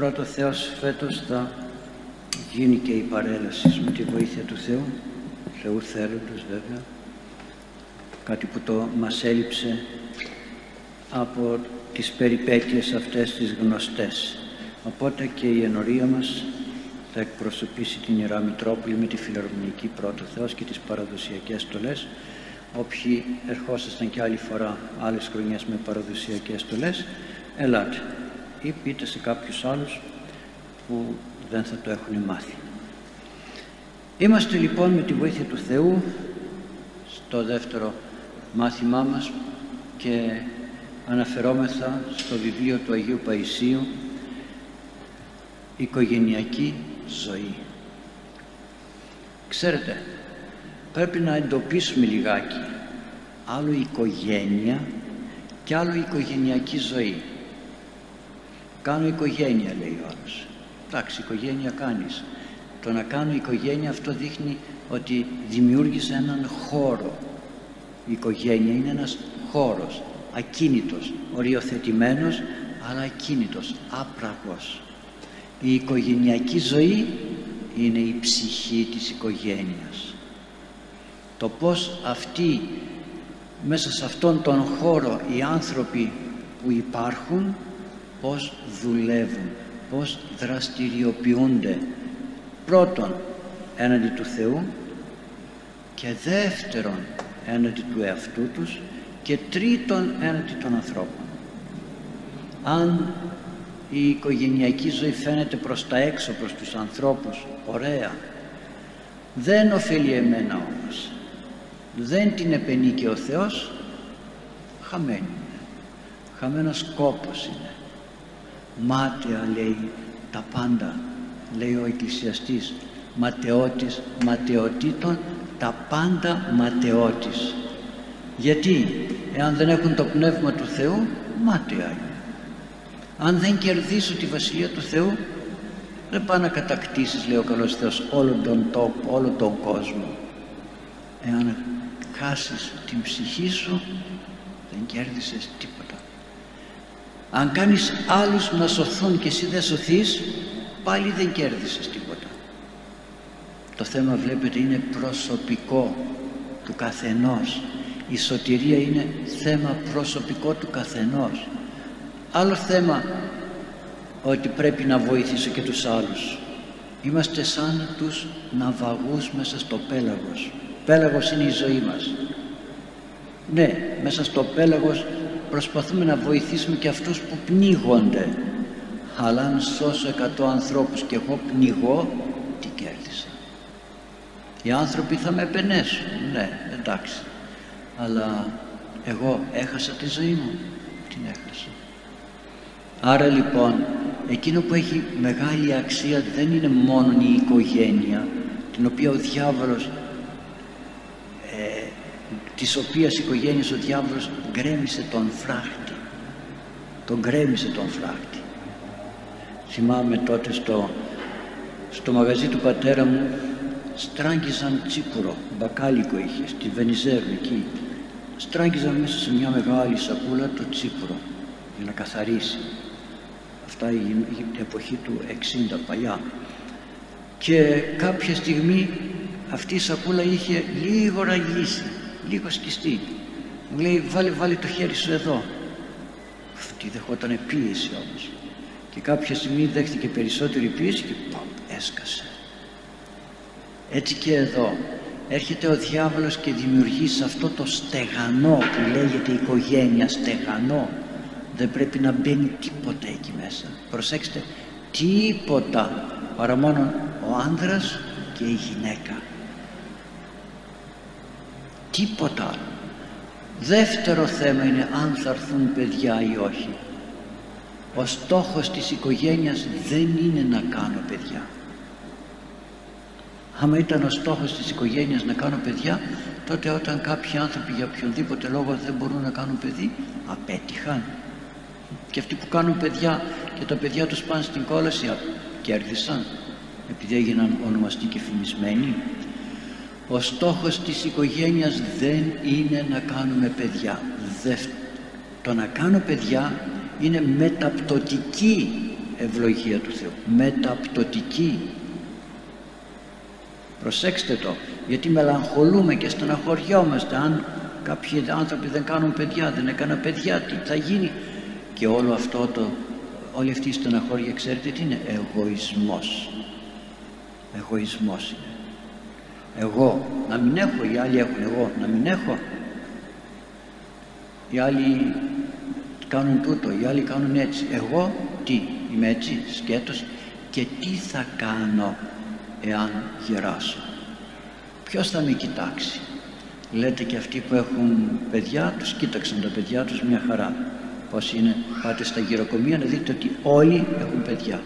πρώτο Θεός φέτος θα γίνει και η παρέλαση με τη βοήθεια του Θεού, Θεού θέλοντος βέβαια, κάτι που το μας έλειψε από τις περιπέτειες αυτές τις γνωστές. Οπότε και η ενορία μας θα εκπροσωπήσει την Ιερά Μητρόπολη με τη φιλαρμονική πρώτο Θεός και τις παραδοσιακές στολές. Όποιοι ερχόσασταν και άλλη φορά άλλες χρονιές με παραδοσιακές στολές, ελάτε ή πείτε σε κάποιους άλλους που δεν θα το έχουν μάθει. Είμαστε λοιπόν με τη βοήθεια του Θεού στο δεύτερο μάθημά μας και αναφερόμεθα στο βιβλίο του Αγίου Παϊσίου «Οικογενειακή ζωή». Ξέρετε, πρέπει να εντοπίσουμε λιγάκι άλλο οικογένεια και άλλο οικογενειακή ζωή. Κάνω οικογένεια λέει ο άλλος. Εντάξει, οικογένεια κάνεις. Το να κάνω οικογένεια αυτό δείχνει ότι δημιούργησε έναν χώρο. Η οικογένεια είναι ένας χώρος, ακίνητος, οριοθετημένος, αλλά ακίνητος, άπραγος. Η οικογενειακή ζωή είναι η ψυχή της οικογένειας. Το πώς αυτοί μέσα σε αυτόν τον χώρο οι άνθρωποι που υπάρχουν πώς δουλεύουν, πώς δραστηριοποιούνται πρώτον έναντι του Θεού και δεύτερον έναντι του εαυτού τους και τρίτον έναντι των ανθρώπων. Αν η οικογενειακή ζωή φαίνεται προς τα έξω, προς τους ανθρώπους, ωραία, δεν ωφελεί εμένα όμως. Δεν την επενεί και ο Θεός, χαμένη είναι. Χαμένος κόπος είναι μάταια λέει τα πάντα λέει ο εκκλησιαστής. Ματαιώτης ματαιωτήτων τα πάντα ματαιώτης. Γιατί εάν δεν έχουν το πνεύμα του Θεού μάταια είναι. Αν δεν κερδίσω τη Βασιλεία του Θεού δεν πάει να κατακτήσεις λέει ο καλός Θεός όλο τον τόπο, όλο τον κόσμο. Εάν χάσεις την ψυχή σου δεν κέρδισες τίποτα αν κάνεις άλλους να σωθούν και εσύ δεν σωθείς πάλι δεν κέρδισες τίποτα. Το θέμα βλέπετε είναι προσωπικό του καθενός. Η σωτηρία είναι θέμα προσωπικό του καθενός. Άλλο θέμα ότι πρέπει να βοηθήσω και τους άλλους. Είμαστε σαν τους ναυαγούς μέσα στο πέλαγος. Πέλαγος είναι η ζωή μας. Ναι μέσα στο πέλαγος προσπαθούμε να βοηθήσουμε και αυτούς που πνίγονται. Αλλά αν σώσω εκατό ανθρώπους και εγώ πνιγώ τι κέρδισα. Οι άνθρωποι θα με επενέσουν ναι εντάξει. Αλλά εγώ έχασα τη ζωή μου την έχασα. Άρα λοιπόν εκείνο που έχει μεγάλη αξία δεν είναι μόνο η οικογένεια την οποία ο διάβολος της οποίας οικογένειας ο διάβολος γκρέμισε τον φράχτη. Τον γκρέμισε τον φράχτη. Θυμάμαι τότε στο, στο μαγαζί του πατέρα μου στράγγιζαν τσίπουρο μπακάλικο είχε στη Βενιζέρου εκεί. Στράγγιζαν μέσα σε μια μεγάλη σακούλα το τσίπουρο για να καθαρίσει. Αυτά η, η εποχή του 60 παλιά. Και κάποια στιγμή αυτή η σακούλα είχε λίγο ραγίσει λίγο σκιστή. Μου λέει βάλε, βάλε το χέρι σου εδώ. Αυτή δεχόταν πίεση όμως. Και κάποια στιγμή δέχτηκε περισσότερη πίεση και παπ, έσκασε. Έτσι και εδώ έρχεται ο διάβολος και δημιουργεί σε αυτό το στεγανό που λέγεται οικογένεια στεγανό. Δεν πρέπει να μπαίνει τίποτα εκεί μέσα. Προσέξτε τίποτα παρά μόνο ο άνδρας και η γυναίκα τίποτα. Άλλο δεύτερο θέμα είναι αν θα έρθουν παιδιά ή όχι. Ο στόχος της οικογένειας δεν είναι να κάνω παιδιά. Άμα ήταν ο στόχος της οικογένειας να κάνω παιδιά τότε όταν κάποιοι άνθρωποι για οποιονδήποτε λόγο δεν μπορούν να κάνουν παιδί απέτυχαν. Και αυτοί που κάνουν παιδιά και τα παιδιά τους πάνε στην κόλαση κέρδισαν. Επειδή έγιναν ονομαστοί και φημισμένοι ο στόχος της οικογένειας δεν είναι να κάνουμε παιδιά. Το να κάνω παιδιά είναι μεταπτωτική ευλογία του Θεού. Μεταπτωτική. Προσέξτε το γιατί μελαγχολούμε και στεναχωριόμαστε. Αν κάποιοι άνθρωποι δεν κάνουν παιδιά δεν έκανα παιδιά τι θα γίνει; Και όλο αυτό το όλη αυτή η στεναχώρια ξέρετε τι είναι; Εγωισμός. Εγωισμός είναι εγώ να μην έχω οι άλλοι έχουν. Εγώ να μην έχω. Οι άλλοι κάνουν τούτο οι άλλοι κάνουν έτσι. Εγώ τι είμαι έτσι σκέτος. Και τι θα κάνω εάν γεράσω; Ποιος θα με κοιτάξει; Λέτε και αυτοί που έχουν παιδιά τους κοίταξαν τα παιδιά τους μια χαρά. Πως είναι πάτε στα γυροκομεία να δείτε ότι όλοι έχουν παιδιά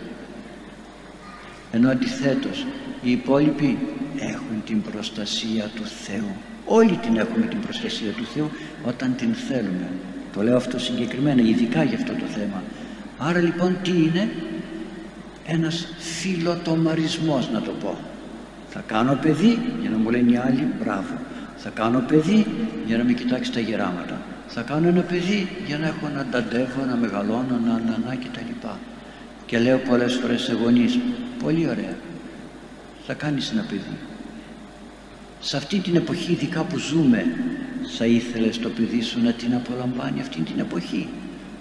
ενώ αντιθέτως οι υπόλοιποι έχουν την προστασία του Θεού. Όλοι την έχουμε την προστασία του Θεού όταν την θέλουμε. Το λέω αυτό συγκεκριμένα ειδικά για αυτό το θέμα. Άρα λοιπόν τι είναι; Ένας φιλοτομαρισμός να το πω. Θα κάνω παιδί για να μου λένε οι άλλοι μπράβο. Θα κάνω παιδί για να με κοιτάξει τα γεράματα. Θα κάνω ένα παιδί για να έχω να ταντεύω, να μεγαλώνω, να να να και τα λοιπά. Και λέω πολλές φορές σε γονείς πολύ ωραία. Θα κάνεις ένα παιδί. Σε αυτή την εποχή ειδικά που ζούμε θα ήθελες το παιδί σου να την απολαμβάνει αυτή την εποχή;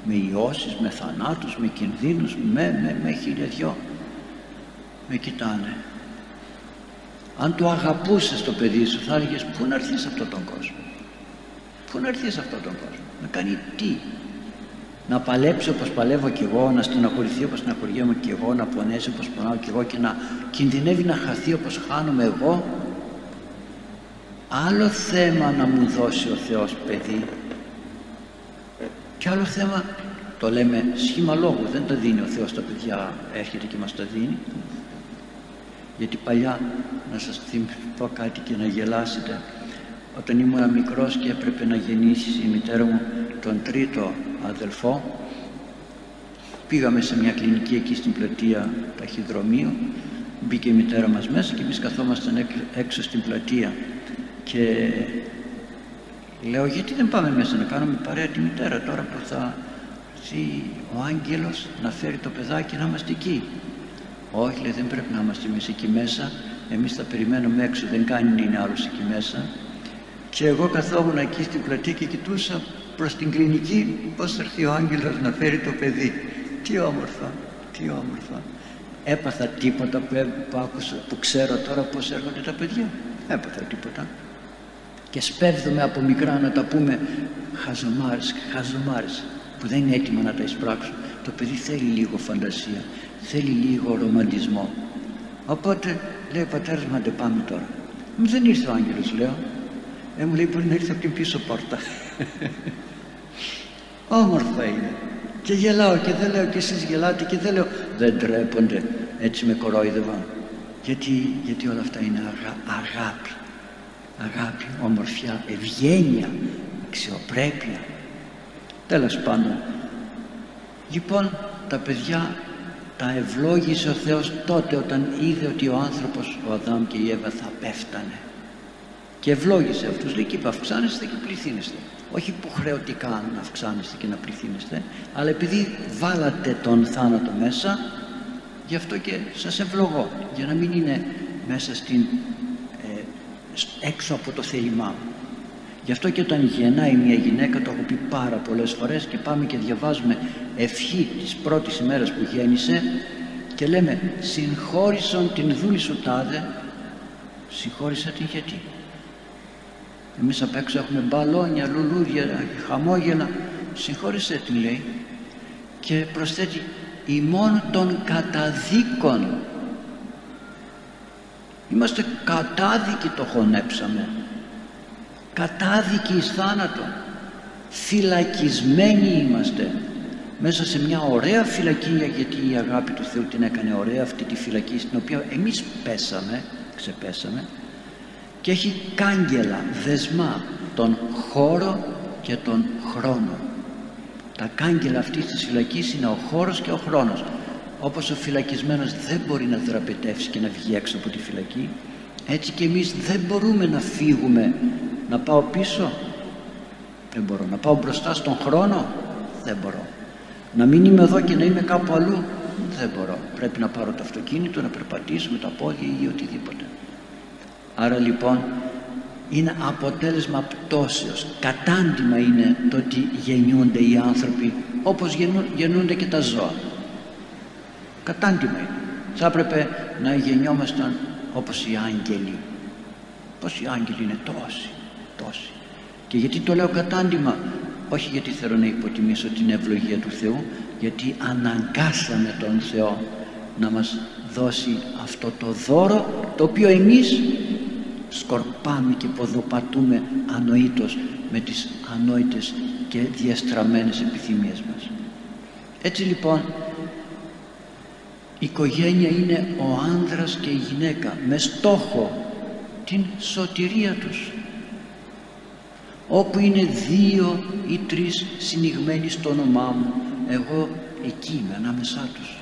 Με ιώσεις, με θανάτους, με κινδύνους με, με, με χιλιαδιό. Με κοιτάνε. Αν το αγαπούσες το παιδί σου θα έλεγες πού να έρθεις σε αυτόν τον κόσμο πού να έρθεις σε αυτόν τον κόσμο. Να κάνει τι; Να παλέψει όπως παλεύω κι εγώ να στεναχωρηθεί όπως στεναχωριέμαι κι εγώ να πονέσει όπως πονάω κι εγώ και να κινδυνεύει να χαθεί όπως χάνομαι εγώ. Άλλο θέμα να μου δώσει ο Θεός παιδί. Και άλλο θέμα το λέμε σχήμα λόγου δεν το δίνει ο Θεός τα παιδιά έρχεται και μας τα δίνει. Γιατί παλιά να σας θυμηθώ κάτι και να γελάσετε όταν ήμουν μικρός και έπρεπε να γεννήσεις η μητέρα μου τον τρίτο αδελφό. Πήγαμε σε μια κλινική εκεί στην πλατεία ταχυδρομείου. Μπήκε η μητέρα μας μέσα και εμείς καθόμασταν έξω στην πλατεία. Και λέω γιατί δεν πάμε μέσα να κάνουμε παρέα τη μητέρα τώρα που θα έρθει ο άγγελος να φέρει το παιδάκι να είμαστε εκεί; Όχι λέει δεν πρέπει να είμαστε εμείς εκεί μέσα. Εμείς θα περιμένουμε έξω. Δεν κάνει να είναι άλλος εκεί μέσα και εγώ καθόμουν εκεί στην πλατεία και κοιτούσα προς την κλινική πως θα έρθει ο άγγελος να φέρει το παιδί. Τι όμορφα τι όμορφα έπαθα τίποτα που, που, άκουσα, που ξέρω τώρα πως έρχονται τα παιδιά. Έπαθα τίποτα. Και σπέβδομαι από μικρά να τα πούμε χαζομάρες χαζομάρες που δεν είναι έτοιμα να τα εισπράξουν. Το παιδί θέλει λίγο φαντασία θέλει λίγο ρομαντισμό οπότε λέει ο πατέρας μου πάμε τώρα μου δεν ήρθε ο άγγελος λέω. Ε, μου λέει μπορεί να ήρθε από την πίσω πόρτα όμορφα είναι. Και γελάω και δεν λέω και εσείς γελάτε και δεν λέω δεν τρέπονται έτσι με κορόιδευαν γιατί, γιατί όλα αυτά είναι αγα, αγάπη. Αγάπη, ομορφιά, ευγένεια αξιοπρέπεια. Τέλος πάντων. Λοιπόν τα παιδιά τα ευλόγησε ο Θεός τότε όταν είδε ότι ο άνθρωπος ο Αδάμ και η Εύα θα πέφτανε και ευλόγησε αυτούς. Λέει και είπε αυξάνεστε και πληθύνεστε όχι υποχρεωτικά να αυξάνεστε και να πληθύνεστε αλλά επειδή βάλατε τον θάνατο μέσα γι' αυτό και σας ευλογώ για να μην είναι μέσα στην ε, έξω από το θέλημά μου. Γι' αυτό και όταν γεννάει μια γυναίκα το έχω πει πάρα πολλές φορές και πάμε και διαβάζουμε ευχή της πρώτης ημέρας που γέννησε και λέμε συγχώρησον την δούλη σου τάδε συγχώρησα την γιατί εμείς απ' έξω έχουμε μπαλόνια, λουλούδια, χαμόγελα. Συγχώρησε την λέει. Και προσθέτει ημών των καταδίκων είμαστε κατάδικοι το χωνέψαμε. Κατάδικοι εις θάνατο. Φυλακισμένοι είμαστε. Μέσα σε μια ωραία φυλακή γιατί η αγάπη του Θεού την έκανε ωραία αυτή τη φυλακή στην οποία εμείς πέσαμε ξεπέσαμε και έχει κάγκελα, δεσμά τον χώρο και τον χρόνο. Τα κάγκελα αυτής της φυλακής είναι ο χώρος και ο χρόνος. Όπως ο φυλακισμένος δεν μπορεί να δραπετεύσει και να βγει έξω από τη φυλακή έτσι και εμείς δεν μπορούμε να φύγουμε. Να πάω πίσω; Δεν μπορώ. Να πάω μπροστά στον χρόνο; Δεν μπορώ. Να μην είμαι εδώ και να είμαι κάπου αλλού; Δεν μπορώ. Πρέπει να πάρω το αυτοκίνητο να περπατήσω με τα πόδια ή οτιδήποτε άρα λοιπόν είναι αποτέλεσμα πτώσεως. Κατάντημα είναι το ότι γεννιούνται οι άνθρωποι όπως γεννούνται και τα ζώα. Κατάντημα είναι. Θα έπρεπε να γεννιόμασταν όπως οι άγγελοι. Πως οι άγγελοι είναι τόσοι τόσοι. Και γιατί το λέω κατάντημα; Όχι γιατί θέλω να υποτιμήσω την ευλογία του Θεού γιατί αναγκάσαμε τον Θεό να μας δώσει αυτό το δώρο το οποίο εμείς σκορπάμε και ποδοπατούμε ανοήτως με τις ανόητες και διαστραμμένες επιθυμίες μας. Έτσι λοιπόν η οικογένεια είναι ο άνδρας και η γυναίκα με στόχο την σωτηρία τους. Όπου είναι δύο ή τρεις συνηγμένοι στο όνομά μου εγώ εκεί είμαι ανάμεσά τους.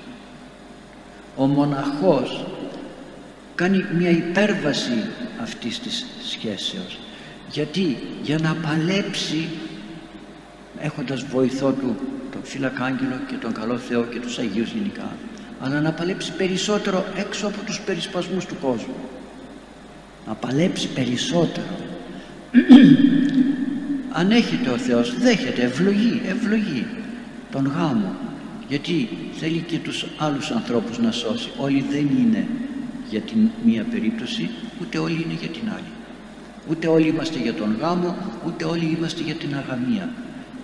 Ο μοναχός κάνει μια υπέρβαση αυτής της σχέσεως. Γιατί; Για να παλέψει έχοντας βοηθό του τον φυλακάγγελο και τον καλό Θεό και τους Αγίους γενικά αλλά να παλέψει περισσότερο έξω από τους περισπασμούς του κόσμου. Να παλέψει περισσότερο. Αν έχετε ο Θεός δέχεται ευλογή, ευλογή τον γάμο. Γιατί θέλει και τους άλλους ανθρώπους να σώσει. Όλοι δεν είναι για την μία περίπτωση ούτε όλοι είναι για την άλλη. Ούτε όλοι είμαστε για τον γάμο ούτε όλοι είμαστε για την αγαμία.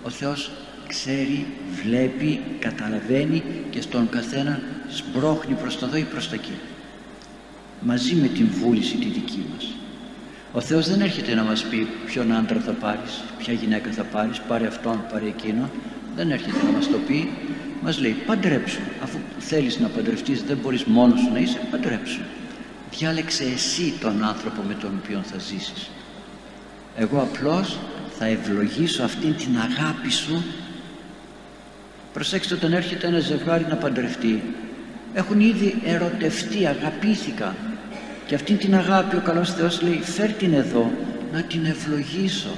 Ο Θεός ξέρει, βλέπει, καταλαβαίνει και στον καθένα σπρώχνει προς τα δω ή προς τα εκεί μαζί με την βούληση τη δική μας. Ο Θεός δεν έρχεται να μας πει ποιον άντρα θα πάρεις ποια γυναίκα θα πάρεις πάρε αυτόν, πάρε εκείνον. Δεν έρχεται να μας το πει. Μας λέει παντρέψου αφού θέλεις να παντρευτείς δεν μπορείς μόνος σου να είσαι παντρέψου διάλεξε εσύ τον άνθρωπο με τον οποίο θα ζήσεις. Εγώ απλώς θα ευλογήσω αυτήν την αγάπη σου. Προσέξτε όταν έρχεται ένα ζευγάρι να παντρευτεί έχουν ήδη ερωτευτεί, αγαπήθηκαν. Και αυτήν την αγάπη ο καλός Θεός λέει φέρ την εδώ να την ευλογήσω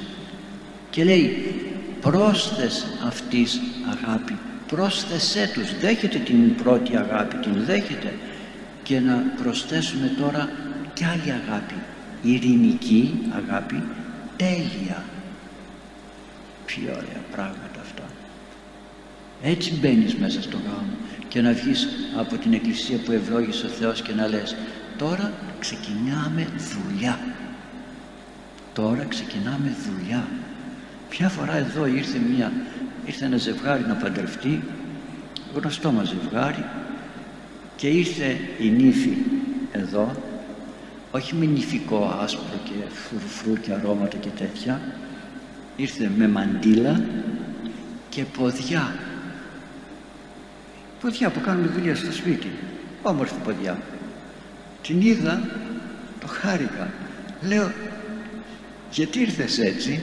και λέει πρόσθες αυτής αγάπη πρόσθεσέ τους δέχεται την πρώτη αγάπη την δέχεται και να προσθέσουμε τώρα κι άλλη αγάπη. Ειρηνική αγάπη. Τέλεια. Πιο ωραία πράγματα αυτά. Έτσι μπαίνεις μέσα στο γάμο και να βγεις από την εκκλησία που ευλόγησε ο Θεός και να λες τώρα ξεκινάμε δουλειά τώρα ξεκινάμε δουλειά. Ποια φορά εδώ ήρθε μια ήρθε ένα ζευγάρι να παντρευτεί γνωστό μας ζευγάρι και ήρθε η νύφη εδώ όχι με νυφικό άσπρο και φρουφρού και αρώματα και τέτοια. Ήρθε με μαντίλα και ποδιά. Ποδιά που κάνουν δουλειά στο σπίτι. Όμορφη ποδιά. Την είδα το χάρηκα. Λέω γιατί ήρθες έτσι;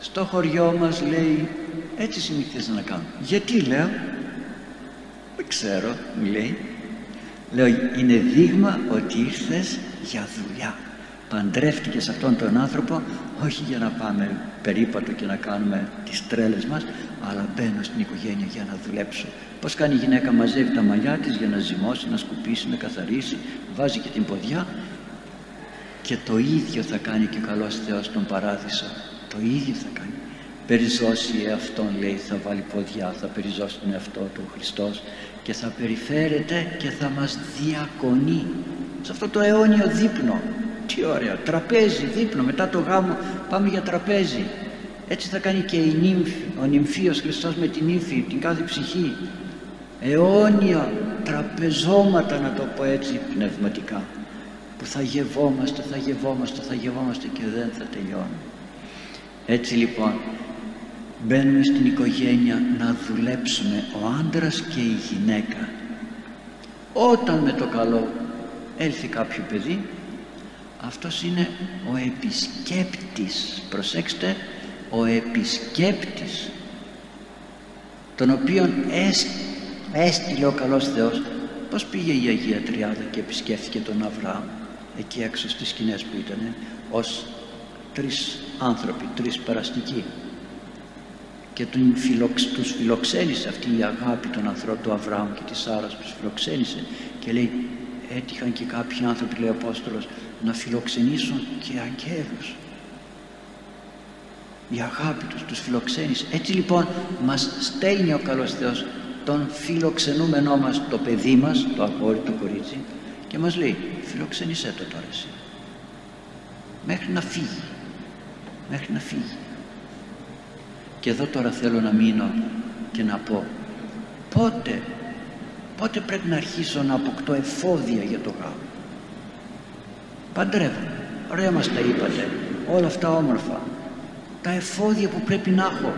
Στο χωριό μας λέει έτσι συνηθίζεται να κάνω γιατί; λέω δεν ξέρω μου λέει λέω είναι δείγμα ότι ήρθες για δουλειά. Παντρεύτηκες αυτόν τον άνθρωπο όχι για να πάμε περίπατο και να κάνουμε τις τρέλες μας αλλά μπαίνω στην οικογένεια για να δουλέψω. Πως κάνει η γυναίκα μαζεύει τα μαλλιά της για να ζυμώσει, να σκουπίσει, να καθαρίσει βάζει και την ποδιά. Και το ίδιο θα κάνει και ο καλός Θεός στον Παράδεισο. Το ίδιο θα κάνει. Περιζώσει εαυτόν λέει θα βάλει ποδιά θα περιζώσει τον εαυτό του ο Χριστός και θα περιφέρεται και θα μας διακονεί. Σε αυτό το αιώνιο δείπνο. Τι ωραία, τραπέζι, δείπνο μετά το γάμο πάμε για τραπέζι. Έτσι θα κάνει και η νύμφη, ο νυμφίος Χριστός με την ύφη, την κάθε ψυχή. Αιώνια τραπεζώματα να το πω έτσι πνευματικά που θα γευόμαστε, θα γευόμαστε, θα γευόμαστε και δεν θα τελειώνουμε έτσι λοιπόν μπαίνουμε στην οικογένεια να δουλέψουμε ο άντρας και η γυναίκα. Όταν με το καλό έλθει κάποιο παιδί αυτός είναι ο επισκέπτης. Προσέξτε ο επισκέπτης τον οποίον έστειλε ο καλός Θεός. Πως πήγε η Αγία Τριάδα και επισκέφθηκε τον Αβραάμ εκεί έξω στις σκηνές που ήταν ως τρεις άνθρωποι, τρεις περαστικοί και τον φιλοξ, τους φιλοξένησε αυτή η αγάπη των ανθρώπων του Αβραάμ και της Σάρας τους φιλοξένησε. Και λέει έτυχαν και κάποιοι άνθρωποι λέει ο Απόστολος να φιλοξενήσουν και αγγέλους. Η αγάπη τους τους φιλοξένησε. Έτσι λοιπόν μας στέλνει ο καλός Θεός τον φιλοξενούμενό μας το παιδί μας το αγόρι το κορίτσι και μας λέει φιλοξενήσέ το τώρα εσύ. Μέχρι να φύγει. Μέχρι να φύγει και εδώ τώρα θέλω να μείνω και να πω πότε πότε πρέπει να αρχίσω να αποκτώ εφόδια για το γάμο; Παντρεύομαι ωραία μας τα είπατε. Όλα αυτά όμορφα. Τα εφόδια που πρέπει να έχω.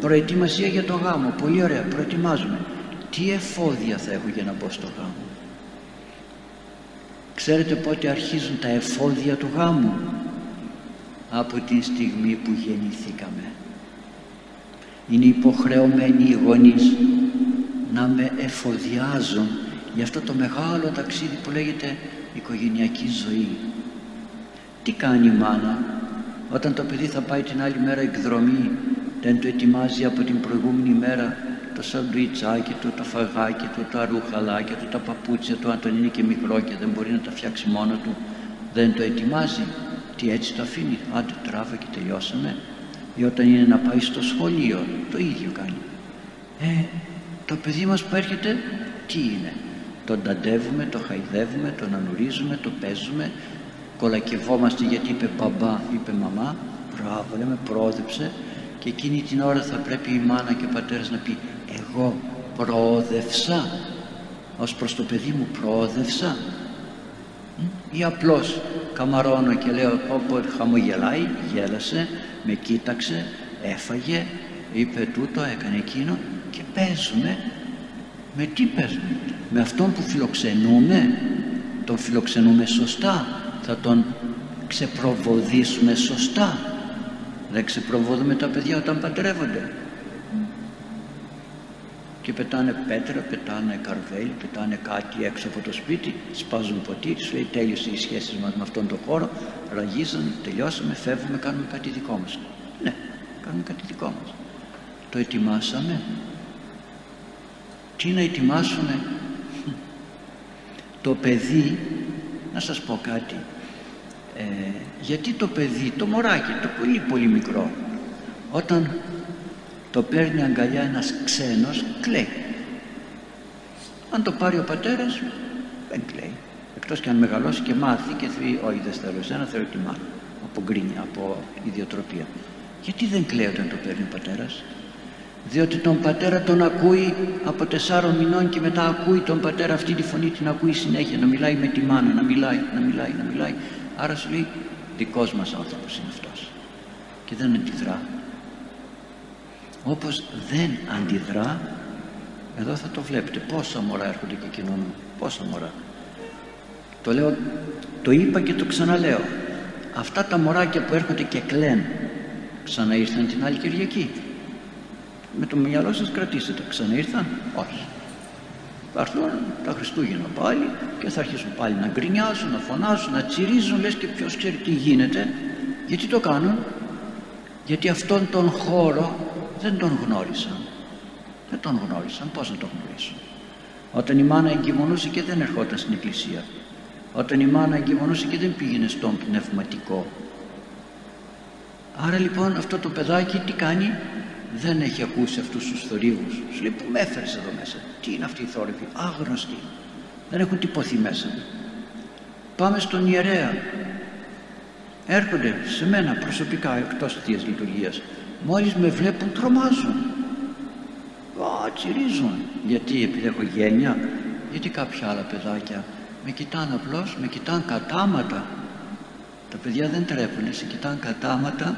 Προετοιμασία για το γάμο. Πολύ ωραία. Προετοιμάζουμε τι εφόδια θα έχω για να μπω στο γάμο; Ξέρετε πότε αρχίζουν τα εφόδια του γάμου; Από την στιγμή που γεννηθήκαμε. Είναι υποχρεωμένοι οι γονείς να με εφοδιάζουν για αυτό το μεγάλο ταξίδι που λέγεται οικογενειακή ζωή. Τι κάνει η μάνα όταν το παιδί θα πάει την άλλη μέρα εκδρομή δεν το ετοιμάζει από την προηγούμενη μέρα το σαντουιτσάκι του, το φαγάκι του, τα ρούχαλάκια του, τα παπούτσια του αν τον είναι και μικρό και δεν μπορεί να τα φτιάξει μόνο του δεν το ετοιμάζει τι έτσι το αφήνει. Άντε τράβα και τελειώσαμε. Ή όταν είναι να πάει στο σχολείο το ίδιο κάνει. Ε, το παιδί μας που έρχεται τι είναι; Τον ταντεύουμε, το χαϊδεύουμε, τον ανουρίζουμε, το παίζουμε. Κολακευόμαστε γιατί είπε μπαμπά, είπε μαμά. Μπράβο λέμε πρόδεψε. Και εκείνη την ώρα θα πρέπει η μάνα και ο πατέρας να πει εγώ προόδευσα ως προς το παιδί μου προόδευσα ή απλώς καμαρώνω και λέω όποτε χαμογελάει γέλασε με κοίταξε έφαγε είπε τούτο έκανε εκείνο και παίζουμε με τι παίζουμε με αυτόν που φιλοξενούμε; Τον φιλοξενούμε σωστά; Θα τον ξεπροβοδίσουμε σωστά; Δεν ξεπροβοδούμε τα παιδιά όταν παντρεύονται; Και πετάνε πέτρα, πετάνε καρβέλι, πετάνε κάτι έξω από το σπίτι, σπάζουν ποτήρι, σου λέει τέλειωσε η σχέση μας με αυτόν τον χώρο, ραγίζανε, τελειώσαμε, φεύγουμε, κάνουμε κάτι δικό μας. Ναι, κάνουμε κάτι δικό μας. Το ετοιμάσαμε. Τι να ετοιμάσουμε; Το παιδί, να σας πω κάτι, ε, γιατί το παιδί, το μωράκι, το πολύ πολύ μικρό, όταν το παίρνει αγκαλιά ένας ξένος κλαίει. Αν το πάρει ο πατέρας δεν κλαίει. Εκτός και αν μεγαλώσει και μάθει και πει όχι δεν θέλω εσένα θέλω τη μάνα από γκρίνια, από ιδιοτροπία. Γιατί δεν κλαίει όταν το παίρνει ο πατέρας; Διότι τον πατέρα τον ακούει από τεσσάρων μηνών και μετά ακούει τον πατέρα αυτή τη φωνή την ακούει συνέχεια να μιλάει με τη μάνα, να μιλάει, να μιλάει, να μιλάει. Άρα σου λέει δικός μας άνθρωπος είναι αυτός και δεν αντιδρά όπως δεν αντιδρά εδώ θα το βλέπετε. Πόσα μωρά έρχονται και κοινωνούν πόσα μωρά. Το λέω το είπα και το ξαναλέω. Αυτά τα μωράκια που έρχονται και κλαίν ξαναήρθαν την άλλη Κυριακή. Με το μυαλό σας κρατήστε το ξαναήρθαν; Όχι. Θα έρθουν τα Χριστούγεννα πάλι και θα αρχίσουν πάλι να γκρινιάζουν, να φωνάζουν, να τσιρίζουν λες και ποιος ξέρει τι γίνεται. Γιατί το κάνουν; Γιατί αυτόν τον χώρο δεν τον γνώρισαν. Δεν τον γνώρισαν. Πως να τον γνωρίσουν; Όταν η μάνα εγκυμονούσε και δεν ερχόταν στην εκκλησία. Όταν η μάνα εγκυμονούσε και δεν πήγαινε στον πνευματικό. Άρα λοιπόν αυτό το παιδάκι τι κάνει; Δεν έχει ακούσει αυτούς τους θορύβους. Σου λέει που με έφερες εδώ μέσα; Τι είναι αυτή η θόρυβη άγνωστη δεν έχουν τυπωθεί μέσα πάμε στον ιερέα. Έρχονται σε μένα προσωπικά εκτός της Λειτουργίας μόλις με βλέπουν τρομάζουν. Α, τσιρίζουν. Γιατί επειδή έχω γένεια γιατί κάποια άλλα παιδάκια με κοιτάνε απλώς με κοιτάνε κατάματα. Τα παιδιά δεν τρέπουνε σε κοιτάνε κατάματα.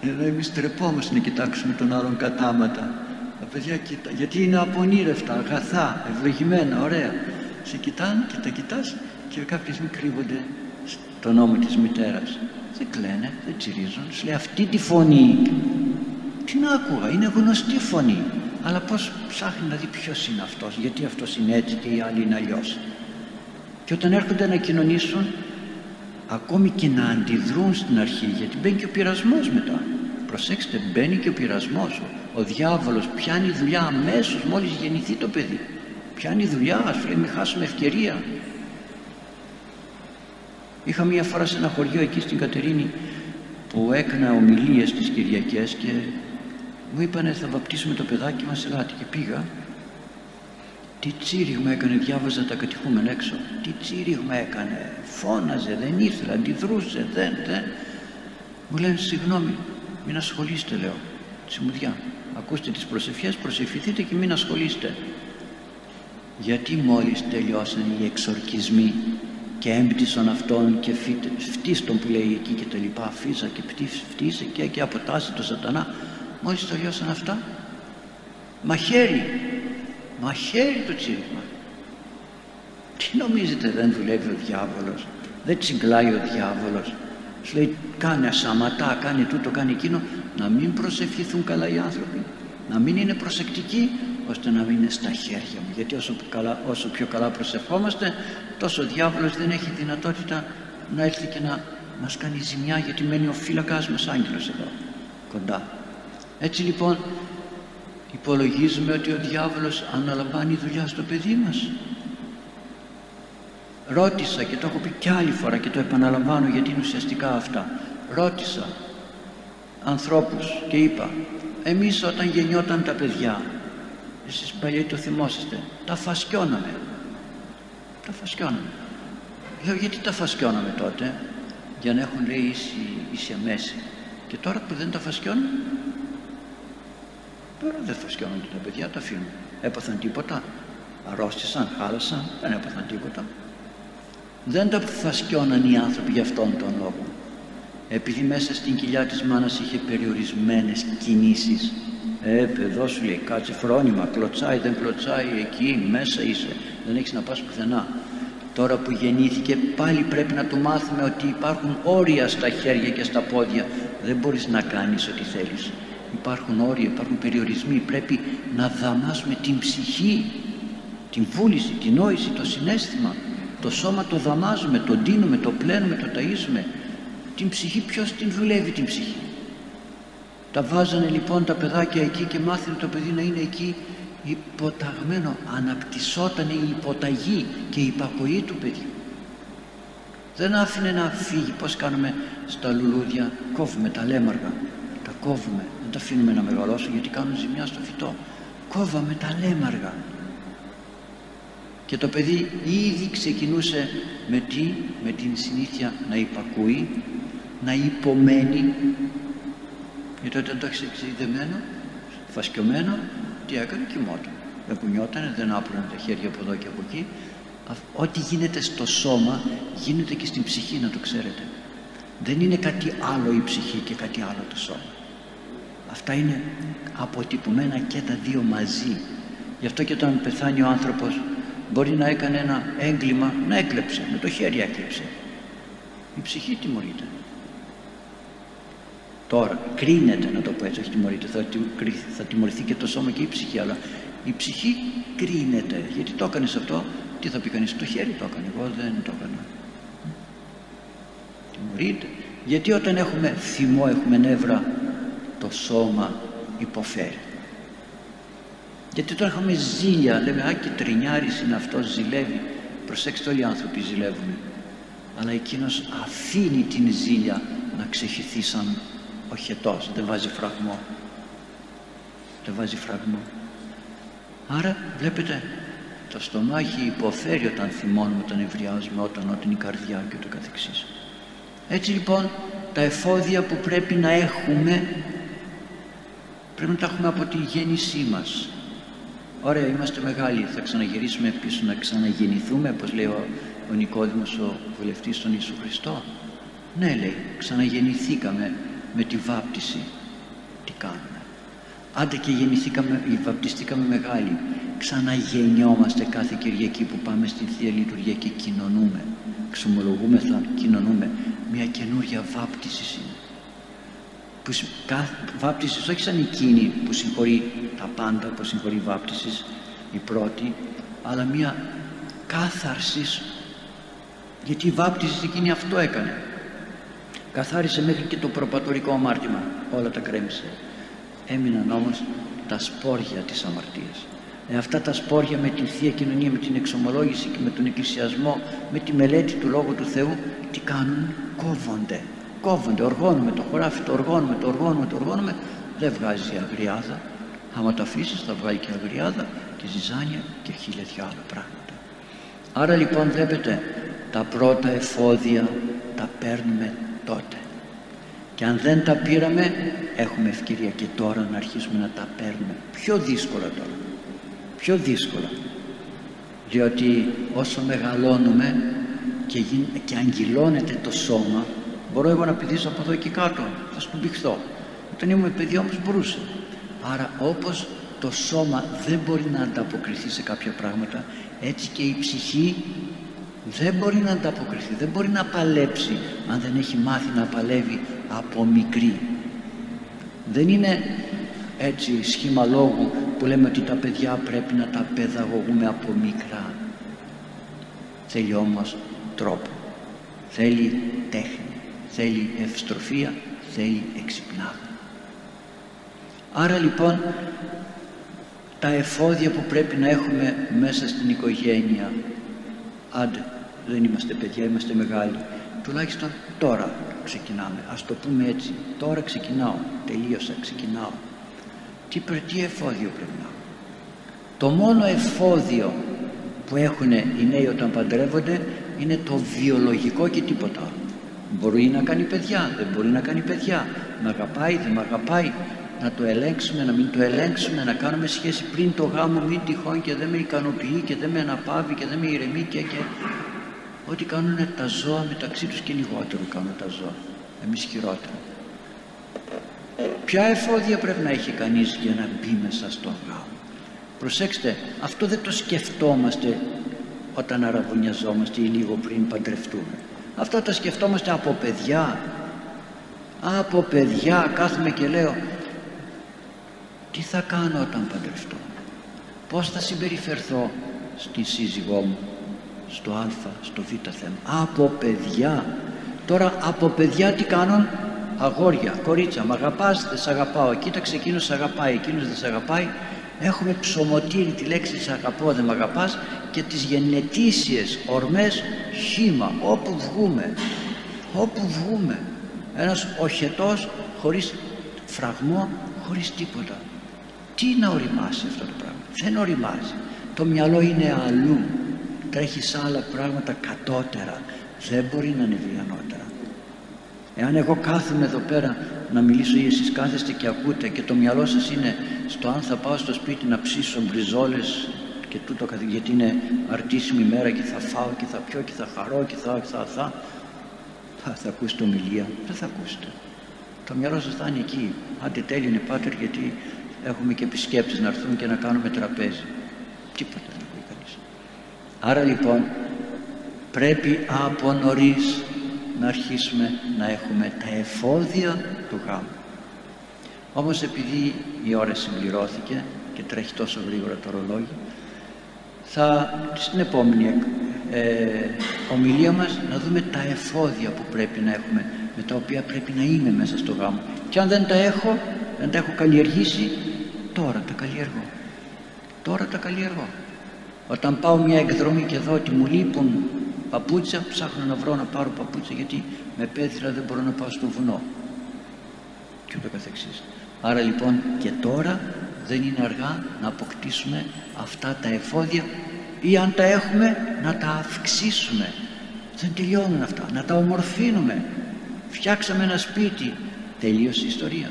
Ενώ εμείς τρεπόμαστε να κοιτάξουμε τον άλλον κατάματα. Τα παιδιά κοιτά, γιατί είναι απονήρευτα, αγαθά, ευλογημένα, ωραία. Σε κοιτάνε και τα κοιτάς και κάποιοι μη κρύβονται στον νόμο της μητέρας. Δεν κλαίνε, δεν τσιρίζουν. Σου λέει αυτή τη φωνή την άκουγα, είναι γνωστή φωνή. Αλλά πως ψάχνει να δει ποιος είναι αυτός γιατί αυτός είναι έτσι και οι άλλοι είναι αλλιώς. και όταν έρχονται να κοινωνήσουν ακόμη και να αντιδρούν στην αρχή γιατί μπαίνει και ο πειρασμός μετά. Προσέξτε μπαίνει και ο πειρασμός. Ο διάβολος πιάνει δουλειά αμέσως μόλις γεννηθεί το παιδί. Πιάνει δουλειά σου λέει μην χάσουμε ευκαιρία. Είχα μία φορά σε ένα χωριό εκεί στην Κατερίνη που έκανα ομιλίες τις Κυριακές και μου είπανε θα βαπτίσουμε το παιδάκι μας ελάτε και πήγα. Τι τσίριγμα έκανε διάβαζα τα κατηχούμενα έξω. Τι τσίριγμα έκανε φώναζε δεν ήθελε αντιδρούσε δεν δεν. Μου λένε συγγνώμη μην ασχολείστε λέω. Τσιμουδιά ακούστε τις προσευχές προσευχηθείτε και μην ασχολείστε γιατί μόλις τελειώσαν οι εξορκισμοί και έμπτυσαν αυτόν και φτύστον που λέει εκεί και τα λοιπά φύσα και φτύσε και, και αποτάσσει το σατανά μόλις τελειώσαν αυτά. Μαχαίρι. Μαχαίρι το τσίριγμα. Τι νομίζετε δεν δουλεύει ο διάβολος δεν τσιγκλάει ο διάβολος. Σου λέει κάνε ασαματά κάνε τούτο κάνε εκείνο να μην προσευχηθούν καλά οι άνθρωποι. Να μην είναι προσεκτικοί ώστε να μην είναι στα χέρια μου. Γιατί όσο, καλά, όσο πιο καλά προσευχόμαστε τόσο ο διάβολος δεν έχει δυνατότητα να έρθει και να μας κάνει ζημιά γιατί μένει ο φύλακας μας άγγελος εδώ κοντά έτσι λοιπόν υπολογίζουμε ότι ο διάβολος αναλαμβάνει δουλειά στο παιδί μας. Ρώτησα και το έχω πει κι άλλη φορά και το επαναλαμβάνω γιατί είναι ουσιαστικά αυτά. Ρώτησα ανθρώπους και είπα εμείς όταν γεννιόταν τα παιδιά εσείς παλιοί το θυμόσαστε τα φασκιώναμε τα φασκιώναμε. Λέω γιατί τα φασκιώναμε τότε για να έχουν λέει ίση, ίση μέση και τώρα που δεν τα φασκιώνουν τώρα δεν φασκιώνονται τα παιδιά τα αφήνουν. Έπαθαν τίποτα αρρώστησαν, χάλασαν δεν έπαθαν τίποτα. Δεν τα φασκιώναν οι άνθρωποι για αυτόν τον λόγο. Επειδή μέσα στην κοιλιά της μάνας είχε περιορισμένες κινήσεις. Ε παιδό σου λέει κάτσε φρόνημα κλωτσάει δεν κλωτσάει εκεί μέσα είσαι. Δεν έχεις να πας πουθενά. Τώρα που γεννήθηκε πάλι πρέπει να του μάθουμε ότι υπάρχουν όρια στα χέρια και στα πόδια. Δεν μπορείς να κάνεις ό,τι θέλεις υπάρχουν όρια, υπάρχουν περιορισμοί. Πρέπει να δαμάσουμε την ψυχή την βούληση, την νόηση, το συνέστημα. Το σώμα το δαμάζουμε, το ντύνουμε, το πλένουμε, το ταΐζουμε την ψυχή ποιος την δουλεύει την ψυχή; Τα βάζανε λοιπόν τα παιδάκια εκεί και μάθαινε το παιδί να είναι εκεί υποταγμένο αναπτυσσόταν η υποταγή και η υπακοή του παιδιού. Δεν άφηνε να φύγει. Πως κάνουμε στα λουλούδια κόβουμε τα λέμαργα. τα κόβουμε. Δεν τα αφήνουμε να μεγαλώσουν γιατί κάνουν ζημιά στο φυτό. Κόβαμε τα λέμαργα. Και το παιδί ήδη ξεκινούσε με τι; Με την συνήθεια να υπακούει να υπομένει. Γιατί όταν το έχεις εξειδεμένο φασκιωμένο τι έκανε κοιμόταν. Δεν κουνιότανε δεν άπλωνε τα χέρια από εδώ και από εκεί. Ό,τι γίνεται στο σώμα γίνεται και στην ψυχή να το ξέρετε. Δεν είναι κάτι άλλο η ψυχή και κάτι άλλο το σώμα αυτά είναι αποτυπωμένα και τα δύο μαζί. Γι' αυτό και όταν πεθάνει ο άνθρωπος μπορεί να έκανε ένα έγκλημα να έκλεψε με το χέρι έκλεψε. Η ψυχή τιμωρείται. Τώρα κρίνεται να το πω έτσι όχι τιμωρείται θα, θα τιμωρηθεί και το σώμα και η ψυχή αλλά η ψυχή κρίνεται. Γιατί το έκανες αυτό τι θα πει κανείς το χέρι το έκανε εγώ δεν το έκανα. Τιμωρείται. Γιατί όταν έχουμε θυμό έχουμε νεύρα το σώμα υποφέρει. Γιατί τώρα έχουμε ζήλια λέμε α και τρινιάρης είναι αυτός ζηλεύει προσέξτε όλοι οι άνθρωποι ζηλεύουν. Αλλά εκείνος αφήνει την ζήλια να ξεχυθεί σαν ο χετός δεν βάζει φραγμό. Δεν βάζει φραγμό. Άρα βλέπετε το στομάχι υποφέρει όταν θυμώνουμε, όταν ευριάζουμε, όταν όταν η καρδιά και το καθεξής. Έτσι λοιπόν τα εφόδια που πρέπει να έχουμε πρέπει να τα έχουμε από τη γέννησή μας. Ωραία είμαστε μεγάλοι. Θα ξαναγυρίσουμε πίσω να ξαναγεννηθούμε όπως λέει ο, ο Νικόδημος ο βουλευτής των Ιησού Χριστό. Ναι λέει ξαναγεννηθήκαμε με τη βάπτιση. Τι κάνουμε; Άντε και γεννηθήκαμε ή βαπτιστήκαμε μεγάλοι. Ξαναγεννιόμαστε κάθε Κυριακή που πάμε στην Θεία Λειτουργία και κοινωνούμε. Θα κοινωνούμε. Μια καινούρια βάπτιση είναι που, βάπτισης όχι σαν εκείνη που συγχωρεί τα πάντα που συγχωρεί βάπτισης η πρώτη αλλά μια κάθαρσης γιατί η βάπτιση εκείνη αυτό έκανε. Καθάρισε μέχρι και το προπατορικό αμάρτημα όλα τα κρέμισε. Έμειναν όμως τα σπόρια της αμαρτίας. Ε, αυτά τα σπόρια με την Θεία Κοινωνία, με την εξομολόγηση και με τον εκκλησιασμό, με τη μελέτη του Λόγου του Θεού, τι κάνουν, κόβονται. Κόβονται, οργώνουμε το χωράφι, το οργώνουμε, το οργώνουμε, το οργώνουμε, δεν βγάζει αγριάδα. Άμα το αφήσεις θα βγάλει και αγριάδα και ζυζάνια και χίλια δυο άλλα πράγματα. Άρα λοιπόν βλέπετε τα πρώτα εφόδια τα παίρνουμε τότε. Και αν δεν τα πήραμε έχουμε ευκαιρία και τώρα να αρχίσουμε να τα παίρνουμε. Πιο δύσκολα τώρα πιο δύσκολα διότι όσο μεγαλώνουμε και, γι... και αγγυλώνεται το σώμα μπορώ εγώ να πηδήσω από εδώ και κάτω θα σκουμπιχθώ. Όταν ήμουν παιδί όμως μπορούσα άρα όπως το σώμα δεν μπορεί να ανταποκριθεί σε κάποια πράγματα έτσι και η ψυχή δεν μπορεί να ανταποκριθεί δεν μπορεί να παλέψει αν δεν έχει μάθει να παλεύει από μικρή. Δεν είναι έτσι σχήμα λόγου που λέμε ότι τα παιδιά πρέπει να τα παιδαγωγούμε από μικρά. Θέλει όμως τρόπο. Θέλει τέχνη θέλει ευστροφία θέλει εξυπνάδα. Άρα λοιπόν τα εφόδια που πρέπει να έχουμε μέσα στην οικογένεια άντε δεν είμαστε παιδιά είμαστε μεγάλοι τουλάχιστον τώρα ξεκινάμε. Ας το πούμε έτσι τώρα ξεκινάω τελείωσα ξεκινάω. Τι, τι εφόδιο πρέπει να το μόνο εφόδιο που έχουν οι νέοι όταν παντρεύονται είναι το βιολογικό και τίποτα άλλο μπορεί να κάνει παιδιά, δεν μπορεί να κάνει παιδιά. Με αγαπάει, δεν με αγαπάει. Να το ελέγξουμε, να μην το ελέγξουμε να κάνουμε σχέση πριν το γάμο μην τυχόν και δεν με ικανοποιεί και δεν με αναπαύει και δεν με ηρεμεί και, και. Ό,τι κάνουν τα ζώα μεταξύ τους και λιγότερο κάνουν τα ζώα. Εμείς χειρότερα ποια εφόδια πρέπει να έχει κανείς για να μπει μέσα στον γάμο; Προσέξτε αυτό δεν το σκεφτόμαστε όταν αραβωνιαζόμαστε ή λίγο πριν παντρευτούμε αυτά τα σκεφτόμαστε από παιδιά. Από παιδιά κάθομαι και λέω τι θα κάνω όταν παντρευτώ; Πως θα συμπεριφερθώ στη σύζυγό μου στο α, στο β θέμα; Από παιδιά. Τώρα από παιδιά τι κάνουν; Αγόρια, κορίτσα, μ' αγαπάς, δεν σ' αγαπάω, κοίταξε εκείνος σ' αγαπάει, εκείνος δεν σ' αγαπάει, έχουμε ψωμοτήρι τη λέξη σ' αγαπώ, δεν μ' αγαπάς και τις γενετήσιες ορμές χήμα, όπου βγούμε, όπου βγούμε. Ένας οχετός χωρίς φραγμό, χωρίς τίποτα. Τι να οριμάσει αυτό το πράγμα, δεν οριμάζει. Το μυαλό είναι αλλού, τρέχει σε άλλα πράγματα κατώτερα, δεν μπορεί να είναι ανώτερα. Εάν εγώ κάθομαι εδώ πέρα να μιλήσω ή εσείς κάθεστε και ακούτε και το μυαλό σας είναι στο αν θα πάω στο σπίτι να ψήσω μπριζόλες και τούτο γιατί είναι αρτήσιμη μέρα και θα φάω και θα πιω και θα χαρώ και θα θα θα. Θα, θα ακούσετε ομιλία. Δεν θα ακούσετε. Το μυαλό σας θα είναι εκεί. Άντε τέλειο πάτερ γιατί έχουμε και επισκέπτες να έρθουν και να κάνουμε τραπέζι. Τίποτα δεν ακούει κανείς. Άρα λοιπόν πρέπει από νωρίς να αρχίσουμε να έχουμε τα εφόδια του γάμου. Όμως επειδή η ώρα συμπληρώθηκε και τρέχει τόσο γρήγορα το ρολόγι, θα στην επόμενη ε, ομιλία μας να δούμε τα εφόδια που πρέπει να έχουμε, με τα οποία πρέπει να είμαι μέσα στο γάμο. Και αν δεν τα έχω, δεν τα έχω καλλιεργήσει, τώρα τα καλλιεργώ. Τώρα τα καλλιεργώ. Όταν πάω μια εκδρομή και δω ότι μου λείπουν παπούτσια ψάχνω να βρω να πάρω παπούτσια γιατί με πέθυρα δεν μπορώ να πάω στο βουνό. Και ούτω καθεξής. Άρα λοιπόν και τώρα δεν είναι αργά να αποκτήσουμε αυτά τα εφόδια ή αν τα έχουμε να τα αυξήσουμε. Δεν τελειώνουν αυτά. Να τα ομορφύνουμε. Φτιάξαμε ένα σπίτι. Τελείωσε η ιστορία.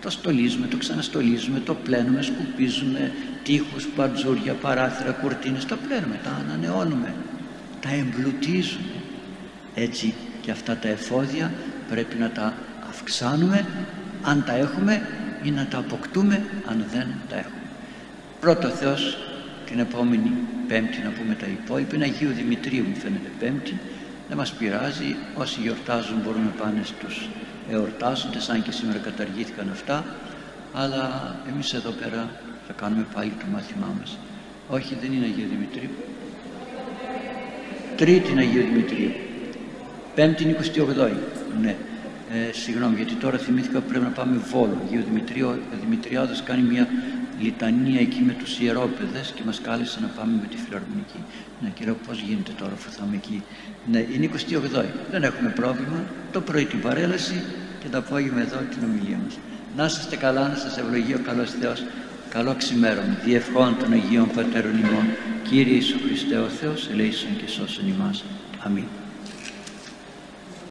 Το στολίζουμε, το ξαναστολίζουμε, το πλένουμε, σκουπίζουμε τείχους, παντζούρια, παράθυρα, κουρτίνες, τα πλένουμε, τα ανανεώνουμε τα εμπλουτίζουμε έτσι και αυτά τα εφόδια πρέπει να τα αυξάνουμε. Αν τα έχουμε ή να τα αποκτούμε αν δεν τα έχουμε. Πρώτο Θεός την επόμενη πέμπτη να πούμε τα υπόλοιπα. Είναι Αγίου Δημητρίου μου φαίνεται πέμπτη. Δεν μας πειράζει. Όσοι γιορτάζουν μπορούν να πάνε στους εορτάζοντες αν και σήμερα καταργήθηκαν αυτά. Αλλά εμείς εδώ πέρα θα κάνουμε πάλι το μάθημά μας. Όχι δεν είναι Αγίου Δημητρίου Τρίτη Αγίου Δημητρίου. Πέμπτη 28η. Ναι. Ε, συγγνώμη, γιατί τώρα θυμήθηκα που πρέπει να πάμε Βόλο. Ο Δημητρίο, ο Δημητριάδος κάνει μια λιτανία εκεί με τους ιερόπαιδες και μας κάλεσε να πάμε με τη φιλαρμονική. Ναι, κύριε, πώς γίνεται τώρα που θα είμαι εκεί. Ναι, είναι 28η. Δεν έχουμε πρόβλημα. Το πρωί την παρέλαση και το απόγευμα εδώ την ομιλία μας. Να είστε καλά, να σας ευλογεί ο καλός Θεός. Καλό ξημέρωμα. Διευχών των Αγίων Πατέρων ημών. Κύριε Ιησού Χριστέ ο Θεός, ελέησον και σώσον ημάς. Αμήν.